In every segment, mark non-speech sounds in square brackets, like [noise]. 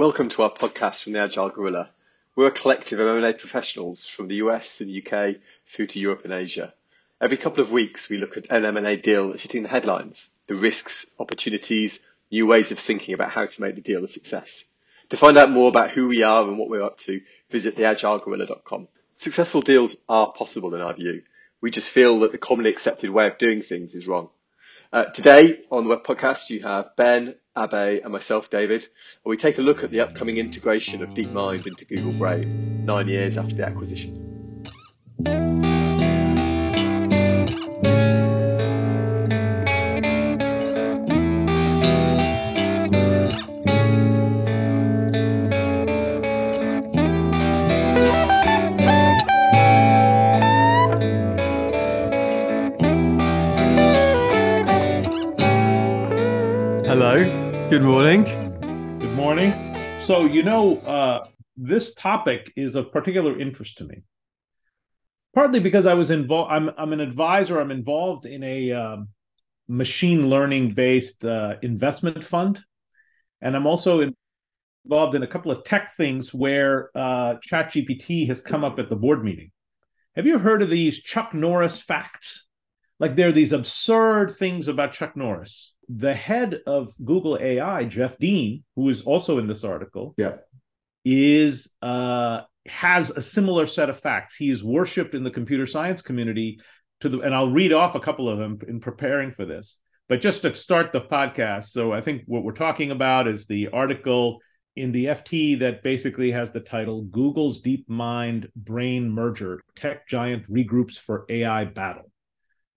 Welcome to our podcast from the Agile Gorilla. We're a collective of M&A professionals from the US and UK through to Europe and Asia. Every couple of weeks, we look at an M&A deal that's hitting the headlines, the risks, opportunities, new ways of thinking about how to make the deal a success. To find out more about who we are and what we're up to, visit theagilegorilla.com. Successful deals are possible in our view. We just feel that the commonly accepted way of doing things is wrong. Uh, today on the web podcast, you have Ben, Abe, and myself, David, and we take a look at the upcoming integration of DeepMind into Google Brain, nine years after the acquisition. Good morning. Good morning. So, you know, uh, this topic is of particular interest to me, partly because I was involved. I'm I'm an advisor. I'm involved in a um, machine learning based uh, investment fund, and I'm also involved in a couple of tech things where uh, ChatGPT has come up at the board meeting. Have you heard of these Chuck Norris facts? Like there are these absurd things about Chuck Norris the head of Google AI, Jeff Dean, who is also in this article, yeah. is uh, has a similar set of facts. He is worshipped in the computer science community to the, and I'll read off a couple of them in preparing for this. But just to start the podcast, so I think what we're talking about is the article in the FT that basically has the title Google's DeepMind Brain Merger Tech Giant Regroups for AI Battle.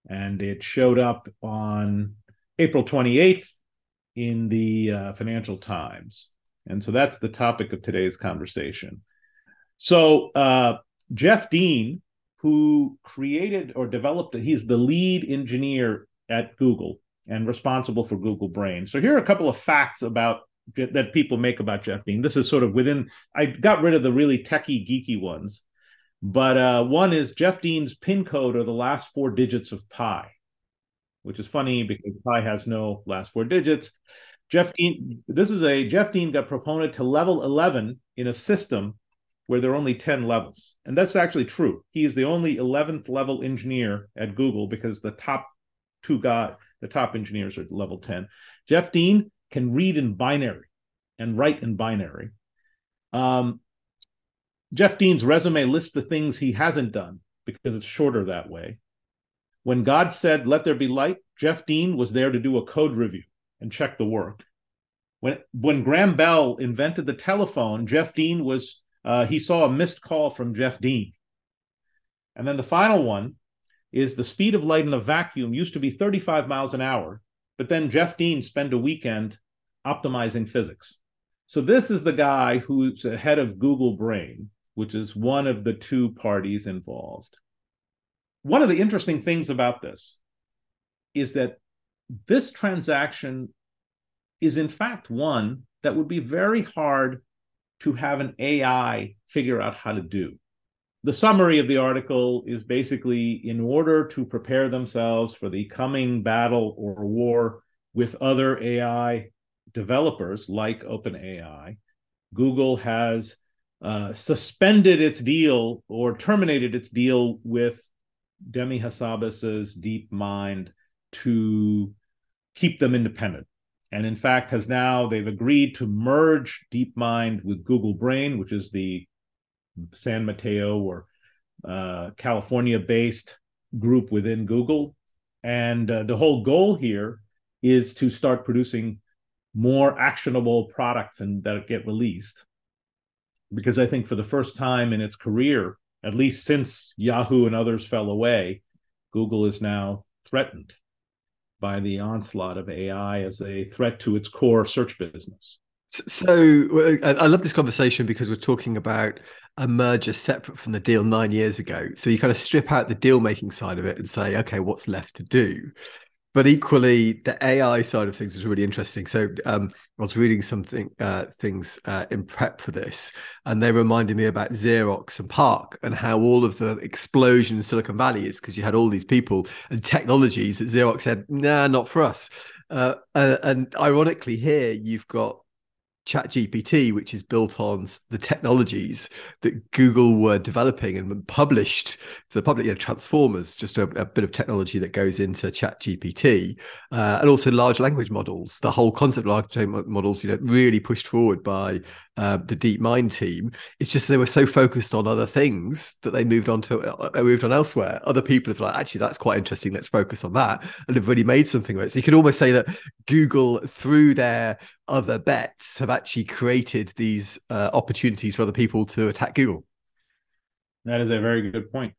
And it showed up on April 28th in the uh, Financial Times. And so that's the topic of today's conversation. So, uh, Jeff Dean, who created or developed, he's the lead engineer at Google and responsible for Google Brain. So, here are a couple of facts about that people make about Jeff Dean. This is sort of within, I got rid of the really techie, geeky ones. But uh, one is Jeff Dean's PIN code are the last four digits of pi which is funny because pi has no last four digits. Jeff Dean, this is a Jeff Dean got promoted to level 11 in a system where there are only 10 levels. And that's actually true. He is the only 11th level engineer at Google because the top two guys, the top engineers are level 10. Jeff Dean can read in binary and write in binary. Um, Jeff Dean's resume lists the things he hasn't done because it's shorter that way. When God said, Let there be light, Jeff Dean was there to do a code review and check the work. When, when Graham Bell invented the telephone, Jeff Dean was, uh, he saw a missed call from Jeff Dean. And then the final one is the speed of light in a vacuum used to be 35 miles an hour, but then Jeff Dean spent a weekend optimizing physics. So this is the guy who's head of Google Brain, which is one of the two parties involved one of the interesting things about this is that this transaction is in fact one that would be very hard to have an AI figure out how to do. The summary of the article is basically in order to prepare themselves for the coming battle or war with other AI developers like OpenAI, Google has uh, suspended its deal or terminated its deal with Demis Hassabis's DeepMind to keep them independent. And in fact, has now they've agreed to merge DeepMind with Google Brain, which is the San Mateo or uh, California-based group within Google. And uh, the whole goal here is to start producing more actionable products and that get released. Because I think for the first time in its career, at least since Yahoo and others fell away, Google is now threatened by the onslaught of AI as a threat to its core search business. So I love this conversation because we're talking about a merger separate from the deal nine years ago. So you kind of strip out the deal making side of it and say, okay, what's left to do? But equally the AI side of things is really interesting. So um, I was reading something uh, things uh, in prep for this, and they reminded me about Xerox and PARC and how all of the explosion in Silicon Valley is because you had all these people and technologies that Xerox said, "Nah, not for us." Uh, and, and ironically, here you've got ChatGPT, which is built on the technologies that Google were developing and published to the public, you know, transformers, just a, a bit of technology that goes into ChatGPT, uh, and also large language models. The whole concept of large language models, you know, really pushed forward by uh, the DeepMind team. It's just they were so focused on other things that they moved on to uh, moved on elsewhere. Other people have like, actually, that's quite interesting. Let's focus on that, and have really made something of it. So you could almost say that Google, through their other bets have actually created these uh, opportunities for other people to attack Google. That is a very good point.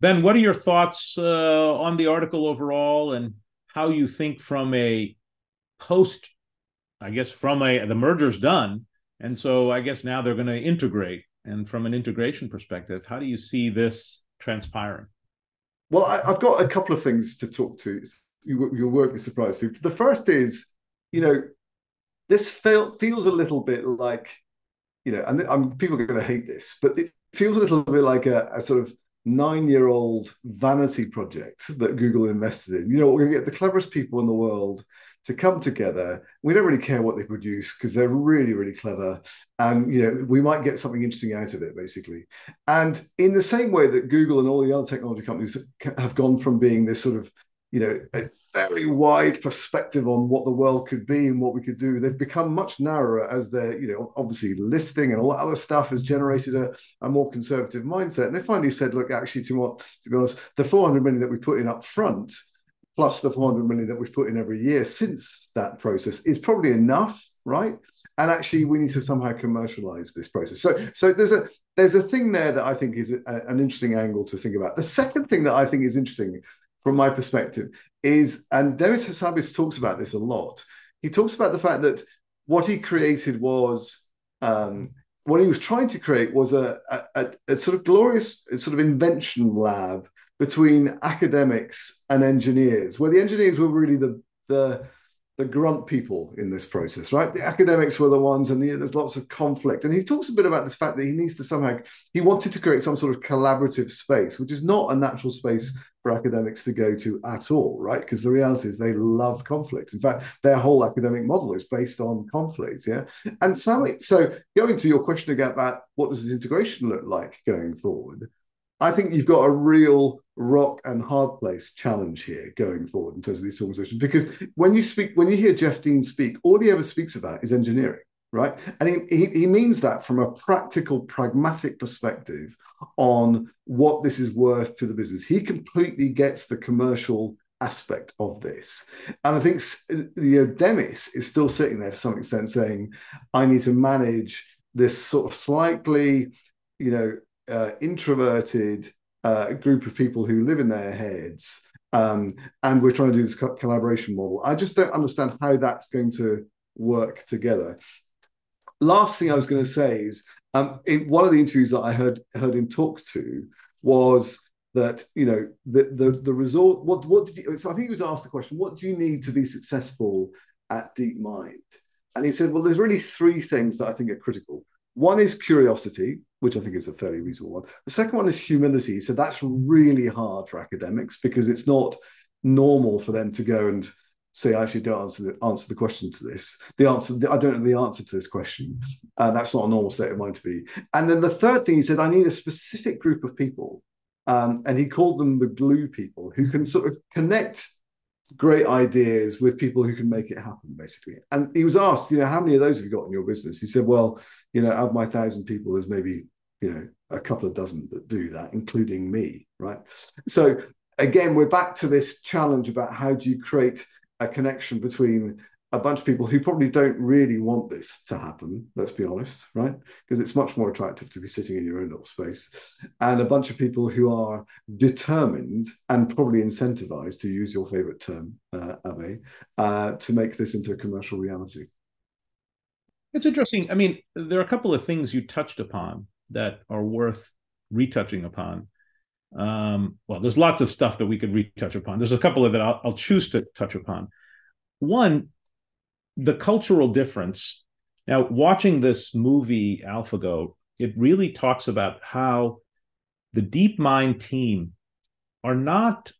Ben, what are your thoughts uh, on the article overall and how you think from a post, I guess, from a the merger's done. And so I guess now they're going to integrate. And from an integration perspective, how do you see this transpiring? Well, I, have got a couple of things to talk to. You, you won't be surprised. The first is, you know, this feel, feels a little bit like, you know, and I'm, people are going to hate this, but it feels a little bit like a, a sort of nine-year-old vanity project that Google invested in. You know, we're going to get the cleverest people in the world to come together. We don't really care what they produce because they're really, really clever. And, you know, we might get something interesting out of it, basically. And in the same way that Google and all the other technology companies have gone from being this sort of you know, a very wide perspective on what the world could be and what we could do. They've become much narrower as they're, you know, obviously listing and all that other stuff has generated a, a more conservative mindset. And they finally said, look, actually, to what to be honest, the 400 million that we put in up front, plus the 400 million that we've put in every year since that process is probably enough, right? And actually, we need to somehow commercialize this process. So, so there's a there's a thing there that I think is a, an interesting angle to think about. The second thing that I think is interesting from my perspective is, and Demis Hassabis talks about this a lot. He talks about the fact that what he created was, um, what he was trying to create was a, a, a sort of glorious sort of invention lab between academics and engineers, where the engineers were really the the the grunt people in this process, right? The academics were the ones, and the, there's lots of conflict. And he talks a bit about this fact that he needs to somehow, he wanted to create some sort of collaborative space, which is not a natural space for academics to go to at all, right? Because the reality is they love conflict. In fact, their whole academic model is based on conflict, yeah? And so, so going to your question again about what does this integration look like going forward, I think you've got a real rock and hard place challenge here going forward in terms of these organizations. Because when you speak, when you hear Jeff Dean speak, all he ever speaks about is engineering, right? And he, he, he means that from a practical, pragmatic perspective on what this is worth to the business. He completely gets the commercial aspect of this. And I think you know, Demis is still sitting there to some extent saying, I need to manage this sort of slightly, you know, uh, introverted uh, group of people who live in their heads. Um, and we're trying to do this co- collaboration model. I just don't understand how that's going to work together. Last thing I was going to say is um, in one of the interviews that I heard heard him talk to was that you know the the the resort. What what did you? So I think he was asked the question: What do you need to be successful at DeepMind? And he said, Well, there's really three things that I think are critical. One is curiosity, which I think is a fairly reasonable one. The second one is humility. So that's really hard for academics because it's not normal for them to go and say, I actually don't answer the, answer the question to this. The answer, I don't know the answer to this question. Uh, that's not a normal state of mind to be. And then the third thing he said, I need a specific group of people. Um, and he called them the glue people who can sort of connect great ideas with people who can make it happen, basically. And he was asked, you know, how many of those have you got in your business? He said, well, you know, of my thousand people, there's maybe you know a couple of dozen that do that including me right? So again we're back to this challenge about how do you create a connection between a bunch of people who probably don't really want this to happen let's be honest right? Because it's much more attractive to be sitting in your own little space and a bunch of people who are determined and probably incentivized to use your favorite term uh, Abe, uh, to make this into a commercial reality. It's interesting. I mean there are a couple of things you touched upon that are worth retouching upon. Um, well, there's lots of stuff that we could retouch upon. There's a couple of that I'll, I'll choose to touch upon. One, the cultural difference. Now, watching this movie AlphaGo, it really talks about how the DeepMind team are not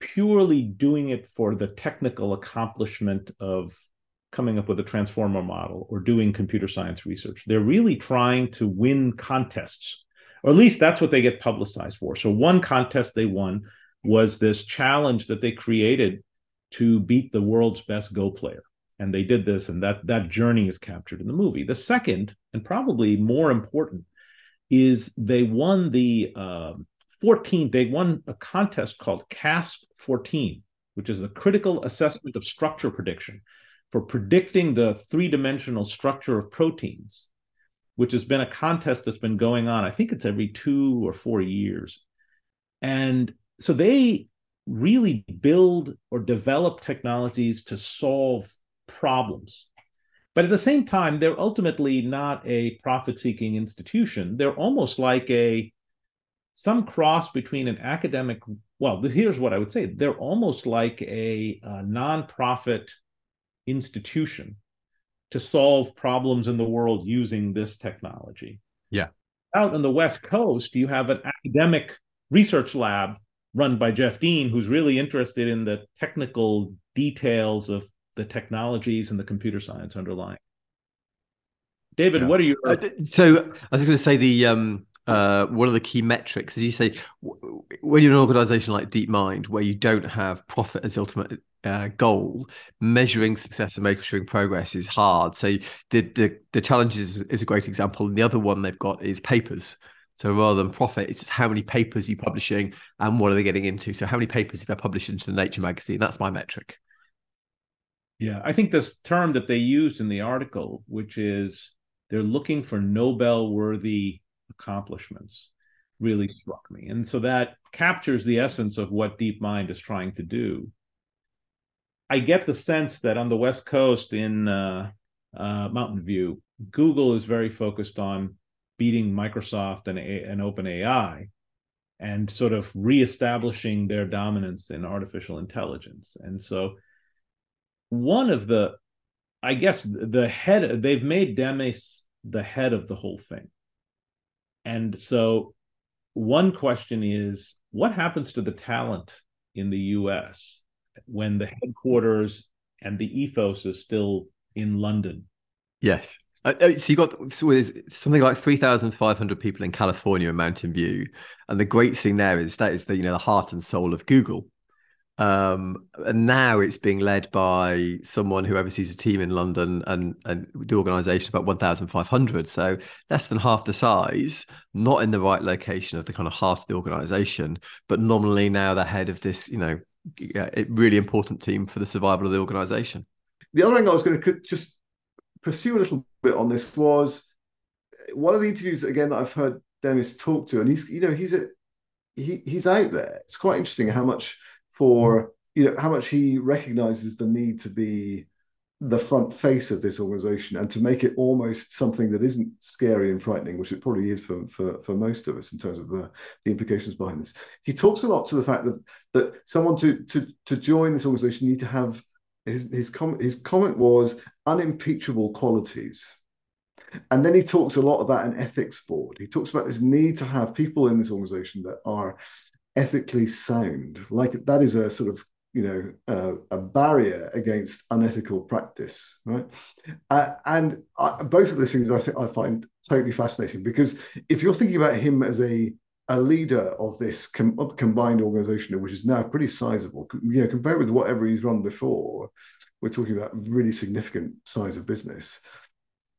purely doing it for the technical accomplishment of coming up with a transformer model or doing computer science research. They're really trying to win contests, or at least that's what they get publicized for. So, one contest they won was this challenge that they created to beat the world's best Go player. And they did this, and that, that journey is captured in the movie. The second, and probably more important, is they won the uh, 14, they won a contest called CASP 14, which is the critical assessment of structure prediction for predicting the three dimensional structure of proteins, which has been a contest that's been going on. I think it's every two or four years. And so they really build or develop technologies to solve problems. But at the same time, they're ultimately not a profit seeking institution. They're almost like a some cross between an academic well here's what i would say they're almost like a, a nonprofit institution to solve problems in the world using this technology. Yeah. Out on the West Coast, you have an academic research lab run by Jeff Dean, who's really interested in the technical details of the technologies and the computer science underlying. David, yeah. what are you? Uh, so I was going to say the um, uh, one of the key metrics, as you say, when you're an organization like DeepMind, where you don't have profit as ultimate uh, goal, measuring success and measuring progress is hard. So the the, the challenge is, a great example. And the other one they've got is papers. So rather than profit, it's just how many papers you're publishing and what are they getting into. So how many papers have I published into the Nature magazine? That's my metric. Yeah, I think this term that they used in the article, which is they're looking for Nobel worthy accomplishments really struck me. And so that captures the essence of what DeepMind is trying to do. I get the sense that on the West Coast in uh, uh, Mountain View, Google is very focused on beating Microsoft and, and OpenAI and sort of reestablishing their dominance in artificial intelligence. And so one of the, I guess, the head, they've made Demis the head of the whole thing. And so one question is what happens to the talent in the US when the headquarters and the ethos is still in London? Yes. Uh, uh so you got so something like three thousand five hundred people in California in Mountain View, and the great thing there is that is the you know the heart and soul of Google. Um, and now it's being led by someone who oversees a team in London and, and the organization about 1,500. So less than half the size, not in the right location of the kind of heart of the organization, but nominally now the head of this, you know, really important team for the survival of the organization. The other thing I was going to just pursue a little bit on this was uh, one of the interviews again that I've heard Demis talk to, and he's, you know, he's a, he, he's out there. It's quite interesting how much for you know how much he recognizes the need to be the front face of this organization and to make it almost something that isn't scary and frightening, which it probably is for, for, for most of us in terms of the, the implications behind this. He talks a lot to the fact that that someone to to to join this organization you need to have his his his comment was unimpeachable qualities. And then he talks a lot about an ethics board. He talks about this need to have people in this organization that are ethically sound. Like that is a sort of you know uh, a barrier against unethical practice, right? Uh, and I, both of those things I think I find totally fascinating because if you're thinking about him as a a leader of this com- combined organization, which is now pretty sizable, you know, compared with whatever he's run before, we're talking about really significant size of business.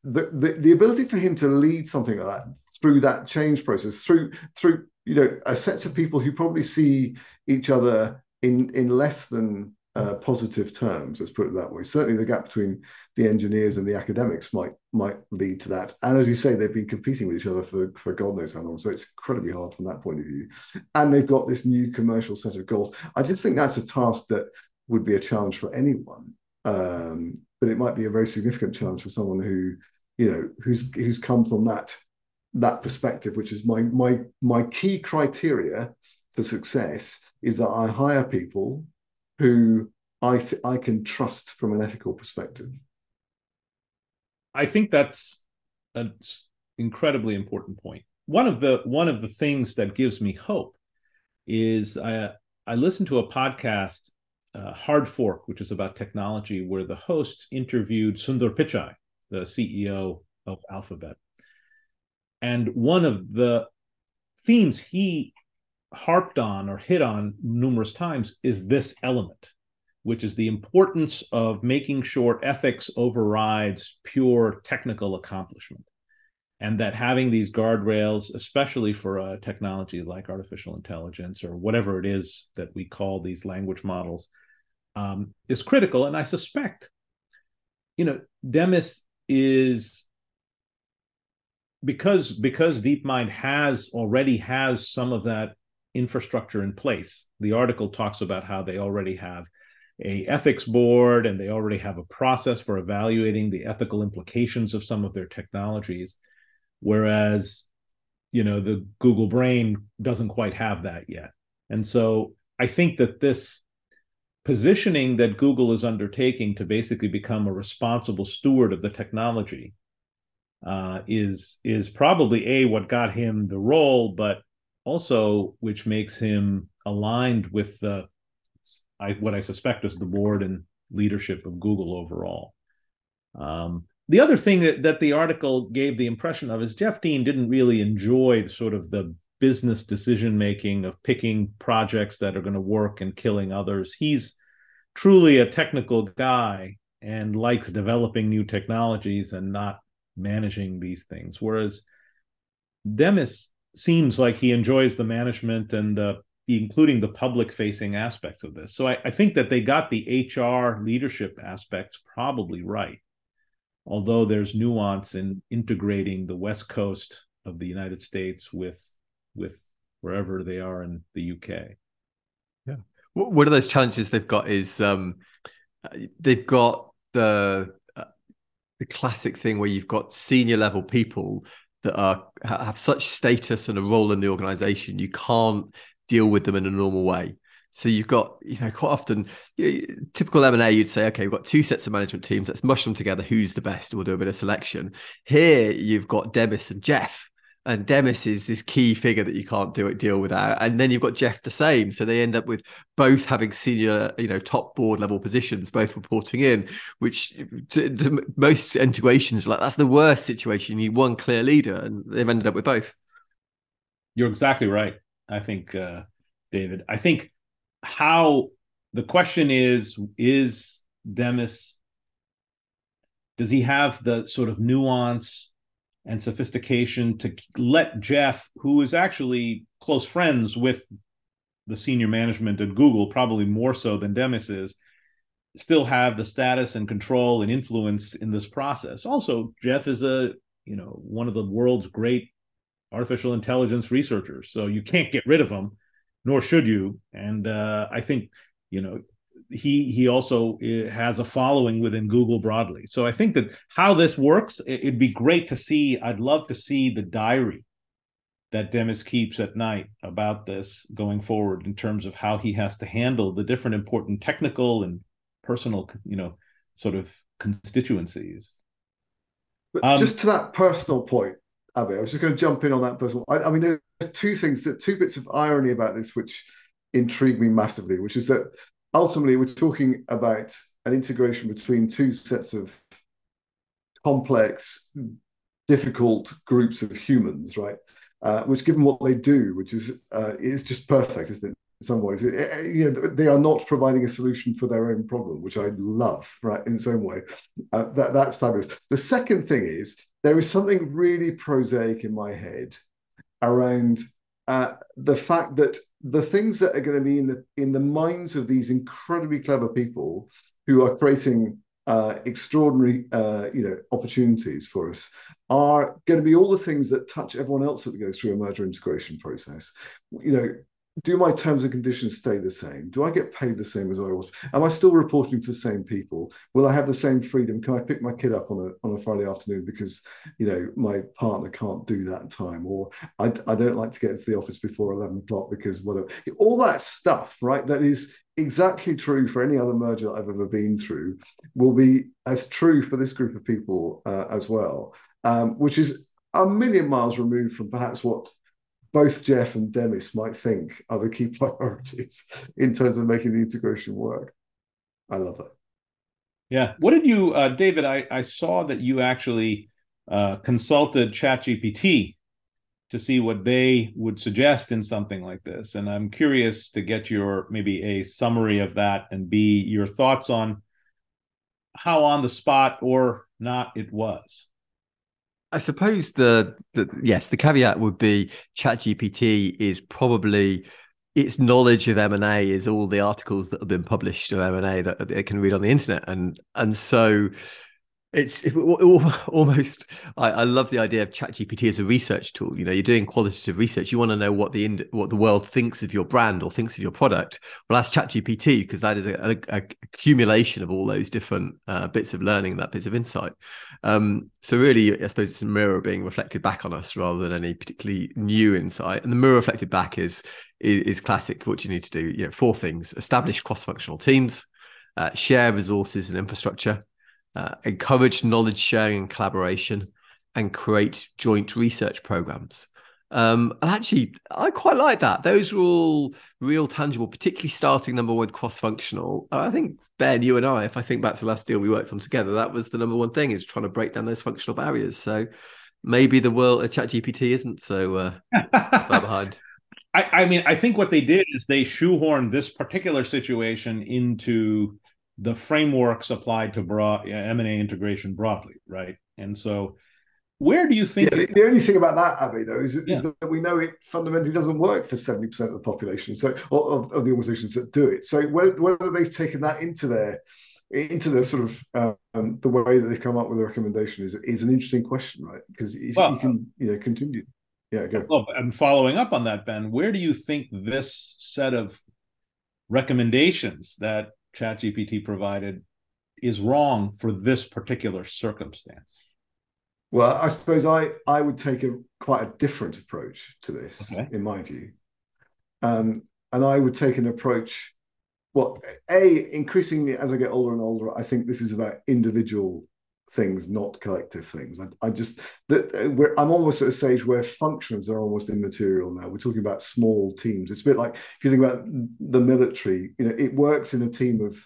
The, the, the ability for him to lead something like that through that change process, through through you know a sets of people who probably see each other in in less than uh, positive terms let's put it that way. Certainly the gap between the engineers and the academics might might lead to that. And as you say they've been competing with each other for for god knows how long so it's incredibly hard from that point of view. And they've got this new commercial set of goals. I just think that's a task that would be a challenge for anyone um, but it might be a very significant challenge for someone who you know who's who's come from that that perspective, which is my my my key criteria for success, is that I hire people who I th- I can trust from an ethical perspective. I think that's an incredibly important point. One of the one of the things that gives me hope is I I listened to a podcast uh, Hard Fork, which is about technology, where the host interviewed Sundar Pichai, the CEO of Alphabet. And one of the themes he harped on or hit on numerous times is this element, which is the importance of making sure ethics overrides pure technical accomplishment. And that having these guardrails, especially for a technology like artificial intelligence or whatever it is that we call these language models, um, is critical. And I suspect, you know, Demis is because because DeepMind has already has some of that infrastructure in place. The article talks about how they already have a ethics board and they already have a process for evaluating the ethical implications of some of their technologies whereas you know the google brain doesn't quite have that yet and so i think that this positioning that google is undertaking to basically become a responsible steward of the technology uh, is is probably a what got him the role but also which makes him aligned with the I, what I suspect is the board and leadership of Google overall. Um, the other thing that, that the article gave the impression of is Jeff Dean didn't really enjoy sort of the business decision making of picking projects that are going to work and killing others. He's truly a technical guy and likes developing new technologies and not managing these things. Whereas Demis seems like he enjoys the management and the including the public facing aspects of this. So I, I, think that they got the HR leadership aspects probably right, although there's nuance in integrating the West Coast of the United States with with wherever they are in the UK. Yeah, one of those challenges they've got is um, they've got the uh, the classic thing where you've got senior level people that are have such status and a role in the organization you can't deal with them in a normal way. So you've got you know quite often you know, typical m&a you'd say okay we've got two sets of management teams let's mush them together who's the best we'll do a bit of selection. Here you've got demis and jeff and Demis is this key figure that you can't do it deal without. And then you've got Jeff the same. So they end up with both having senior, you know, top board level positions, both reporting in, which to, to most integrations like that's the worst situation. You need one clear leader, and they've ended up with both. You're exactly right. I think, uh, David. I think how the question is is Demis does he have the sort of nuance and sophistication to let Jeff, who is actually close friends with the senior management at Google, probably more so than Demis is, still have the status and control and influence in this process. Also, Jeff is a you know one of the world's great artificial intelligence researchers, so you can't get rid of him, nor should you. And uh, I think you know he he also eh, has a following within Google broadly. So I think that how this works, it'd be great to see. I'd love to see the diary that Demis keeps at night about this going forward in terms of how he has to handle the different important technical and personal, you know, sort of constituencies. But um, just to that personal point, Abby, I was just going to jump in on that personal. I, I mean, there's two things that two bits of irony about this which intrigue me massively, which is that ultimately we're talking about an integration between two sets of complex, difficult groups of humans, right? Uh, which, given what they do, which is uh, is just perfect, isn't it? In some ways, it, it, you know, they are not providing a solution for their own problem, which I love, right? In its own way, uh, that that's fabulous. The second thing is there is something really prosaic in my head around uh, the fact that the things that are going to be in the in the minds of these incredibly clever people who are creating uh, extraordinary uh, you know opportunities for us are going to be all the things that touch everyone else that goes through a merger integration process. You know do my terms and conditions stay the same? Do I get paid the same as I was? Am I still reporting to the same people? Will I have the same freedom? Can I pick my kid up on a on a Friday afternoon because you know my partner can't do that time, or I, I don't like to get into the office before eleven o'clock because whatever. All that stuff, right? That is exactly true for any other merger that I've ever been through. Will be as true for this group of people uh, as well, um, which is a million miles removed from perhaps what both Jeff and Demis might think are the key [laughs] priorities in terms of making the integration work. I love that. Yeah. What did you, uh, David? I, I saw that you actually uh, consulted ChatGPT to see what they would suggest in something like this. And I'm curious to get your maybe a summary of that and be your thoughts on how on the spot or not it was. I suppose the, the yes, the caveat would be ChatGPT is probably its knowledge of M&A is all the articles that have been published of M&A that it can read on the internet. And and so it's it, [laughs] almost I, I, love the idea of ChatGPT as a research tool. You know, you're doing qualitative research. You want to know what the what the world thinks of your brand or thinks of your product. Well, that's ChatGPT because that is a, a, a, accumulation of all those different uh, bits of learning, that bits of insight. Um, so really, I suppose it's a mirror being reflected back on us rather than any particularly new insight. And the mirror reflected back is is, is classic. What you need to do, you know, four things: establish cross-functional teams, uh, share resources and infrastructure uh, encourage knowledge sharing and collaboration, and create joint research programs. Um, and actually, I quite like that. Those are all real tangible, particularly starting number one cross functional. I think Ben, you and I, if I think back to the last deal we worked on together, that was the number one thing is trying to break down those functional barriers. So maybe the world, of Chat GPT isn't so uh, far [laughs] behind. I, I mean, I think what they did is they shoehorned this particular situation into the frameworks applied to broad M&A integration broadly, right? And so where do you think yeah, the, the, only thing about that Abby though is, yeah. is, that we know it fundamentally doesn't work for 70% of the population so of, of the organizations that do it so whether, whether they've taken that into their into the sort of um, the way that they've come up with a recommendation is is an interesting question right because if well, you can you know continue yeah go well and following up on that ben where do you think this set of recommendations that ChatGPT provided is wrong for this particular circumstance? Well, I suppose I I would take a quite a different approach to this, okay. in my view, um, and I would take an approach. Well, a increasingly as I get older and older, I think this is about individual things, not collective things. I, I just that I'm almost at a stage where functions are almost immaterial now. We're talking about small teams. It's a bit like if you think about the military. You know, it works in a team of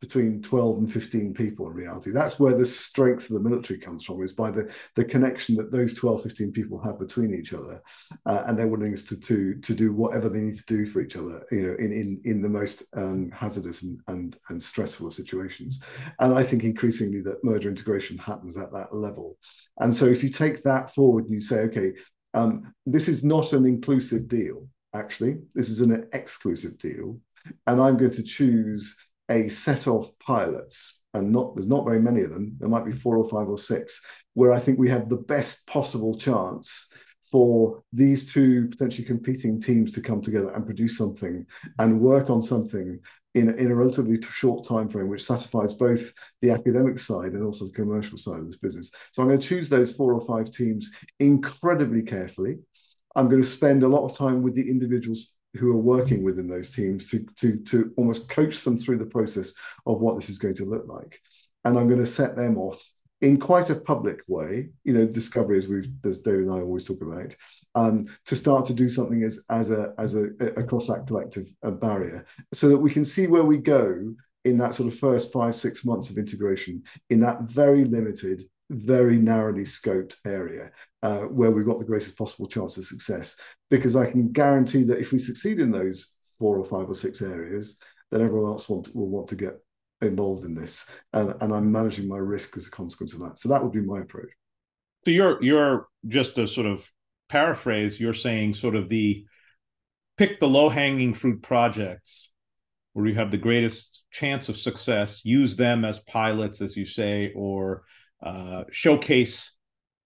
between 12 and 15 people in reality. That's where the strength of the military comes from is by the the connection that those 12 15 people have between each other uh, and their willingness to, to to do whatever they need to do for each other you know in in in the most um, hazardous and, and and stressful situations. And i think increasingly that merger integration happens at that level. And so if you take that forward and you say okay um, this is not an inclusive deal actually. This is an exclusive deal. And i'm going to choose a set of pilots, and not there's not very many of them. There might be mm-hmm. four or five or six, where I think we have the best possible chance for these two potentially competing teams to come together and produce something and work on something in, in a relatively short time frame, which satisfies both the academic side and also the commercial side of this business. So I'm going to choose those four or five teams incredibly carefully. I'm going to spend a lot of time with the individuals who are working within those teams to, to, to almost coach them through the process of what this is going to look like. And I'm going to set them off in quite a public way, you know, discovery as we as David and I always talk about, um, to start to do something as as a as a, a cross-act collective a barrier, so that we can see where we go in that sort of first five six months of integration in that very limited very narrowly scoped area uh, where we've got the greatest possible chance of success. Because I can guarantee that if we succeed in those four or five or six areas, then everyone else want, will want to get involved in this, and, and I'm managing my risk as a consequence of that. So that would be my approach. So you're you're just to sort of paraphrase, you're saying sort of the pick the low hanging fruit projects where you have the greatest chance of success, use them as pilots, as you say, or uh, showcase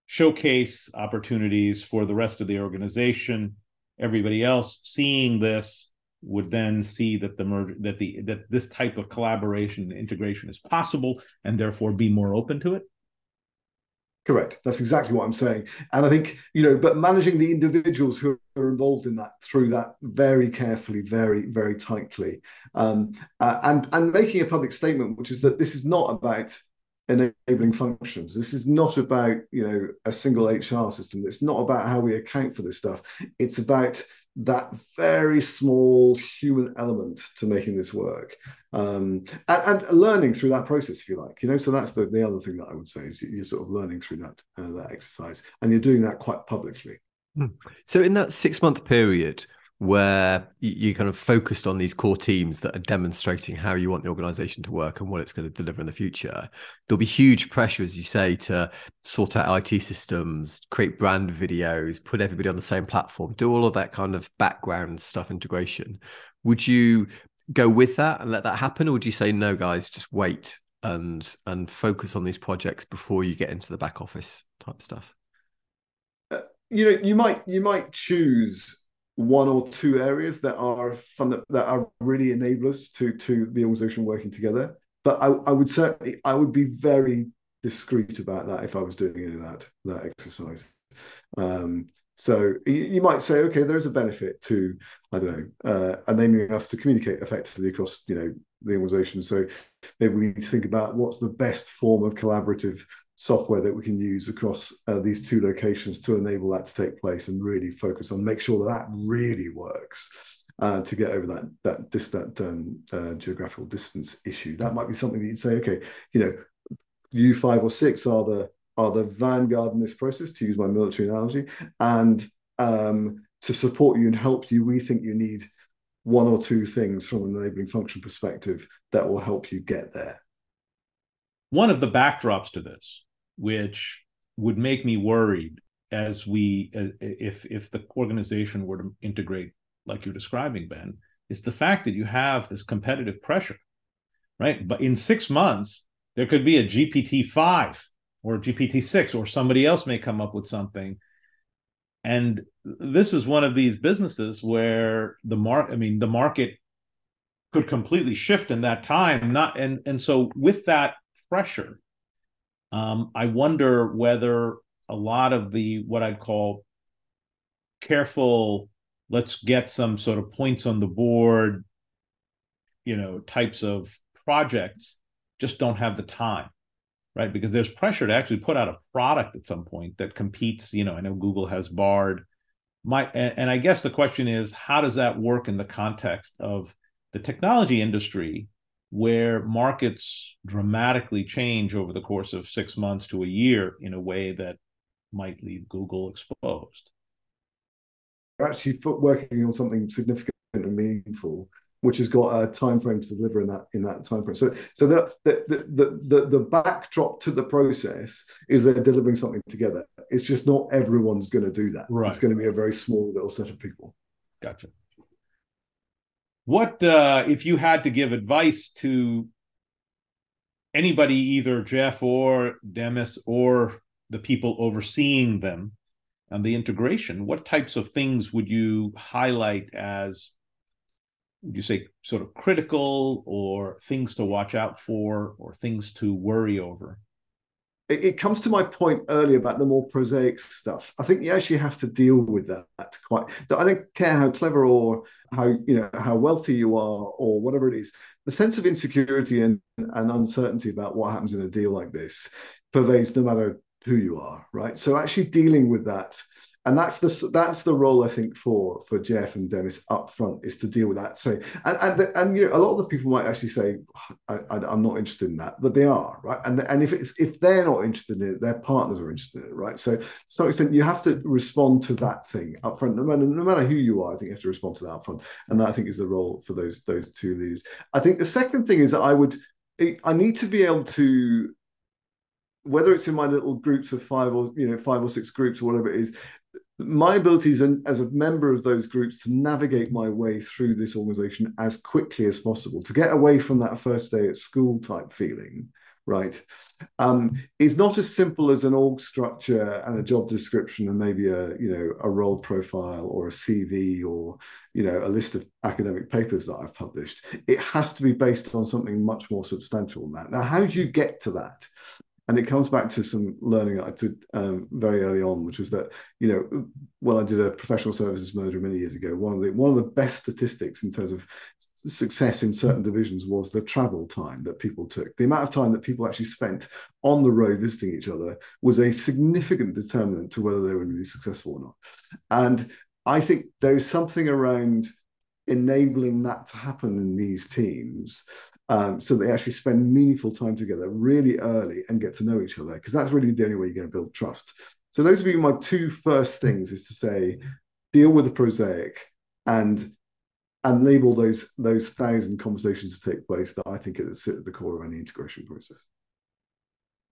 showcase opportunities for the rest of the organization. Everybody else seeing this would then see that the merger that the that this type of collaboration integration is possible and therefore be more open to it? Correct. That's exactly what i'm saying. And i think you know but managing the individuals who are involved in that through that very carefully very very tightly. Um, uh, and and making a public statement which is that this is not about enabling functions. This is not about you know a single HR system. It's not about how we account for this stuff. It's about that very small human element to making this work um, and, and, learning through that process if you like you know so that's the, the other thing that i would say is you're sort of learning through that uh, that exercise and you're doing that quite publicly hmm. so in that six month period where you kind of focused on these core teams that are demonstrating how you want the organization to work and what it's going to deliver in the future. There'll be huge pressure as you say to sort out it systems create brand videos put everybody on the same platform do all of that kind of background stuff integration. Would you go with that and let that happen or would you say no guys just wait and and focus on these projects before you get into the back office type stuff uh, you know you might you might choose one or two areas that are fun that are really enablers to to the organization working together. But I, I would certainly I would be very discreet about that if I was doing any of that that exercise. Um, so you, might say, okay, there's a benefit to I don't know uh, enabling us to communicate effectively across you know the organization. So maybe we need to think about what's the best form of collaborative software that we can use across uh, these two locations to enable that to take place and really focus on make sure that that really works uh, to get over that that distant um, uh, geographical distance issue. That might be something that you'd say, okay, you know, you five or six are the are the vanguard in this process, to use my military analogy, and um, to support you and help you, we think you need one or two things from an enabling function perspective that will help you get there. One of the backdrops to this which would make me worried as we uh, if if the organization were to integrate like you're describing ben is the fact that you have this competitive pressure right but in 6 months there could be a gpt-5 or gpt-6 or somebody else may come up with something and this is one of these businesses where the mark i mean the market could completely shift in that time not and and so with that pressure um, I wonder whether a lot of the what I'd call careful, let's get some sort of points on the board, you know, types of projects just don't have the time, right? Because there's pressure to actually put out a product at some point that competes. You know, I know Google has Bard. My and, and I guess the question is, how does that work in the context of the technology industry where markets dramatically change over the course of six months to a year in a way that might leave Google exposed. We're actually working on something significant and meaningful, which has got a time frame to deliver in that in that time frame. So, so the the the the, the backdrop to the process is they're delivering something together. It's just not everyone's going to do that. Right. It's going to be a very small little set of people. Gotcha. What uh, if you had to give advice to anybody, either Jeff or Demis or the people overseeing them and the integration? What types of things would you highlight as would you say sort of critical or things to watch out for or things to worry over? it, it, comes to my point earlier about the more prosaic stuff. I think you actually have to deal with that quite. I don't care how clever or how you know how wealthy you are or whatever it is. The sense of insecurity and, and uncertainty about what happens in a deal like this pervades no matter who you are, right? So actually dealing with that and that's the that's the role I think for for Jeff and Demis up front is to deal with that. So and and and you know, a lot of the people might actually say I, am not interested in that, but they are right. And and if it's if they're not interested in it, their partners are interested in it, right? So to some extent, you have to respond to that thing up front, no matter no matter who you are. I think you have to respond to that up front, and that I think is the role for those those two leaders. I think the second thing is that I would I need to be able to whether it's in my little groups of five or you know five or six groups or whatever it is my abilities and as a member of those groups to navigate my way through this organization as quickly as possible. To get away from that first day at school type feeling right um, is not as simple as an org structure and a job description and maybe a you know a role profile or a cv or you know a list of academic papers that i've published. It has to be based on something much more substantial than that. Now how do you get to that and it comes back to some learning I did um, very early on, which was that you know when I did a professional services merger many years ago, one of the one of the best statistics in terms of success in certain divisions was the travel time that people took. The amount of time that people actually spent on the road visiting each other was a significant determinant to whether they were going to be successful or not. And I think there's something around enabling that to happen in these teams um, so they actually spend meaningful time together really early and get to know each other because that's really the only way you're going to build trust. So those would be my two first things is to say deal with the prosaic and and label those those thousand conversations to take place that i think is sit at the core of any integration process.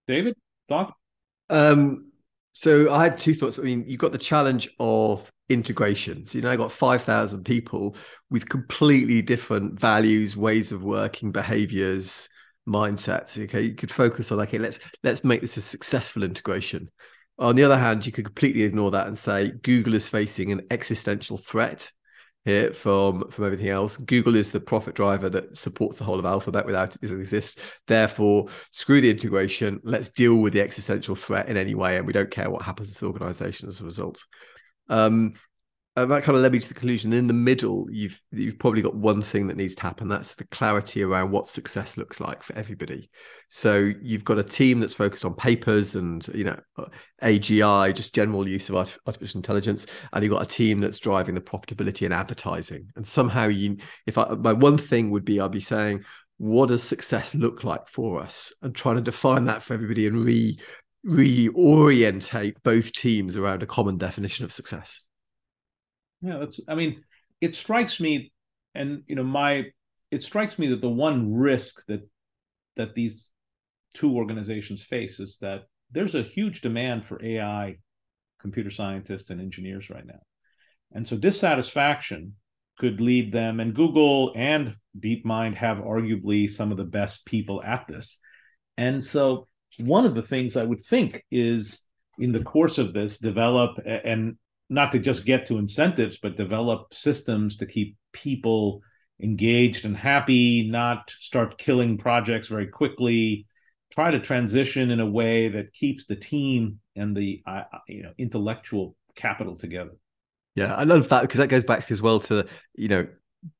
David thought um so i had two thoughts. I mean you've got the challenge of integrations. You know, I got 5,000 people with completely different values, ways of working, behaviors, mindsets. Okay. You could focus on, okay, let's, let's make this a successful integration. On the other hand, you could completely ignore that and say Google is facing an existential threat here from from everything else. Google is the profit driver that supports the whole of Alphabet. Without it doesn't exist. Therefore, screw the integration. Let's deal with the existential threat in any way, and we don't care what happens to the organization as a result. Um, and that kind of led me to the conclusion. In the middle, you've you've probably got one thing that needs to happen. That's the clarity around what success looks like for everybody. So you've got a team that's focused on papers and you know AGI, just general use of artificial intelligence, and you've got a team that's driving the profitability and advertising. And somehow, you, if I, my one thing would be, I'd be saying, what does success look like for us, and trying to define that for everybody and re reorientate both teams around a common definition of success. Yeah, that's. I mean, it strikes me, and you know, my it strikes me that the one risk that that these two organizations face is that there's a huge demand for AI computer scientists and engineers right now. And so dissatisfaction could lead them, and Google and DeepMind have arguably some of the best people at this. And so one of the things I would think is in the course of this, develop and not to just get to incentives, but develop systems to keep people engaged and happy, not start killing projects very quickly, try to transition in a way that keeps the team and the you know intellectual capital together. Yeah, I love that because that goes back as well to you know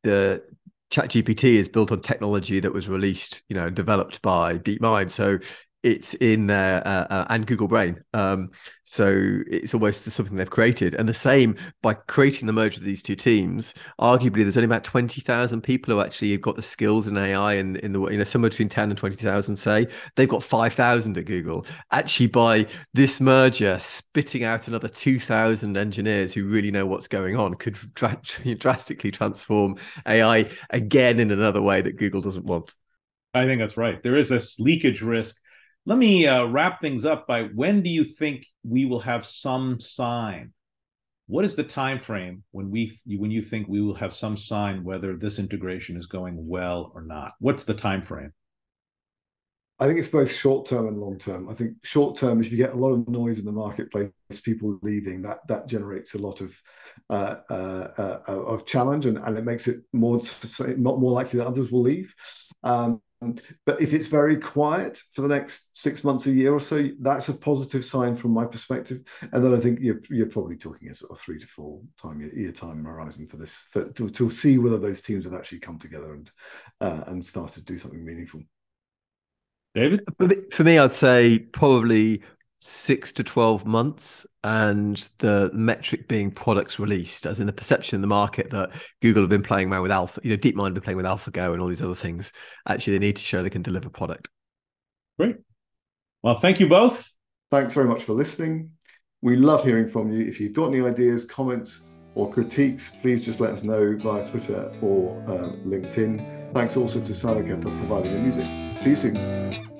the chat gpt is built on technology that was released you know developed by deepmind so it's in uh, uh, and Google Brain. Um, so it's almost something they've created. And the same by creating the merge of these two teams, arguably there's only about 20,000 people who actually have got the skills in AI and in, the, you know, somewhere between 10 and 20,000 say. They've got 5,000 at Google. Actually, by this merger, spitting out another 2,000 engineers who really know what's going on could dra- [laughs] drastically transform AI again in another way that Google doesn't want. I think that's right. There is this leakage risk let me uh, wrap things up by when do you think we will have some sign? What is the time frame when we when you think we will have some sign whether this integration is going well or not? What's the time frame? I think it's both short term and long term. I think short term, if you get a lot of noise in the marketplace, people leaving, that that generates a lot of uh, uh, uh, of challenge, and, and it makes it more not more likely that others will leave. Um, but if it's very quiet for the next six months, a year or so, that's a positive sign from my perspective. And then I think you're, you're probably talking a sort of three to four time year time horizon for this for, to, to see whether those teams have actually come together and uh, and started to do something meaningful. David, for me, I'd say probably six to 12 months and the metric being products released as in the perception in the market that google have been playing around with alpha you know deepmind have been playing with alphago and all these other things. Actually they need to show they can deliver product. Great. Well thank you both. Thanks very much for listening. We love hearing from you. If you've got any ideas comments or critiques please just let us know via twitter or uh, linkedin. Thanks also to Sarika for providing the music. See you soon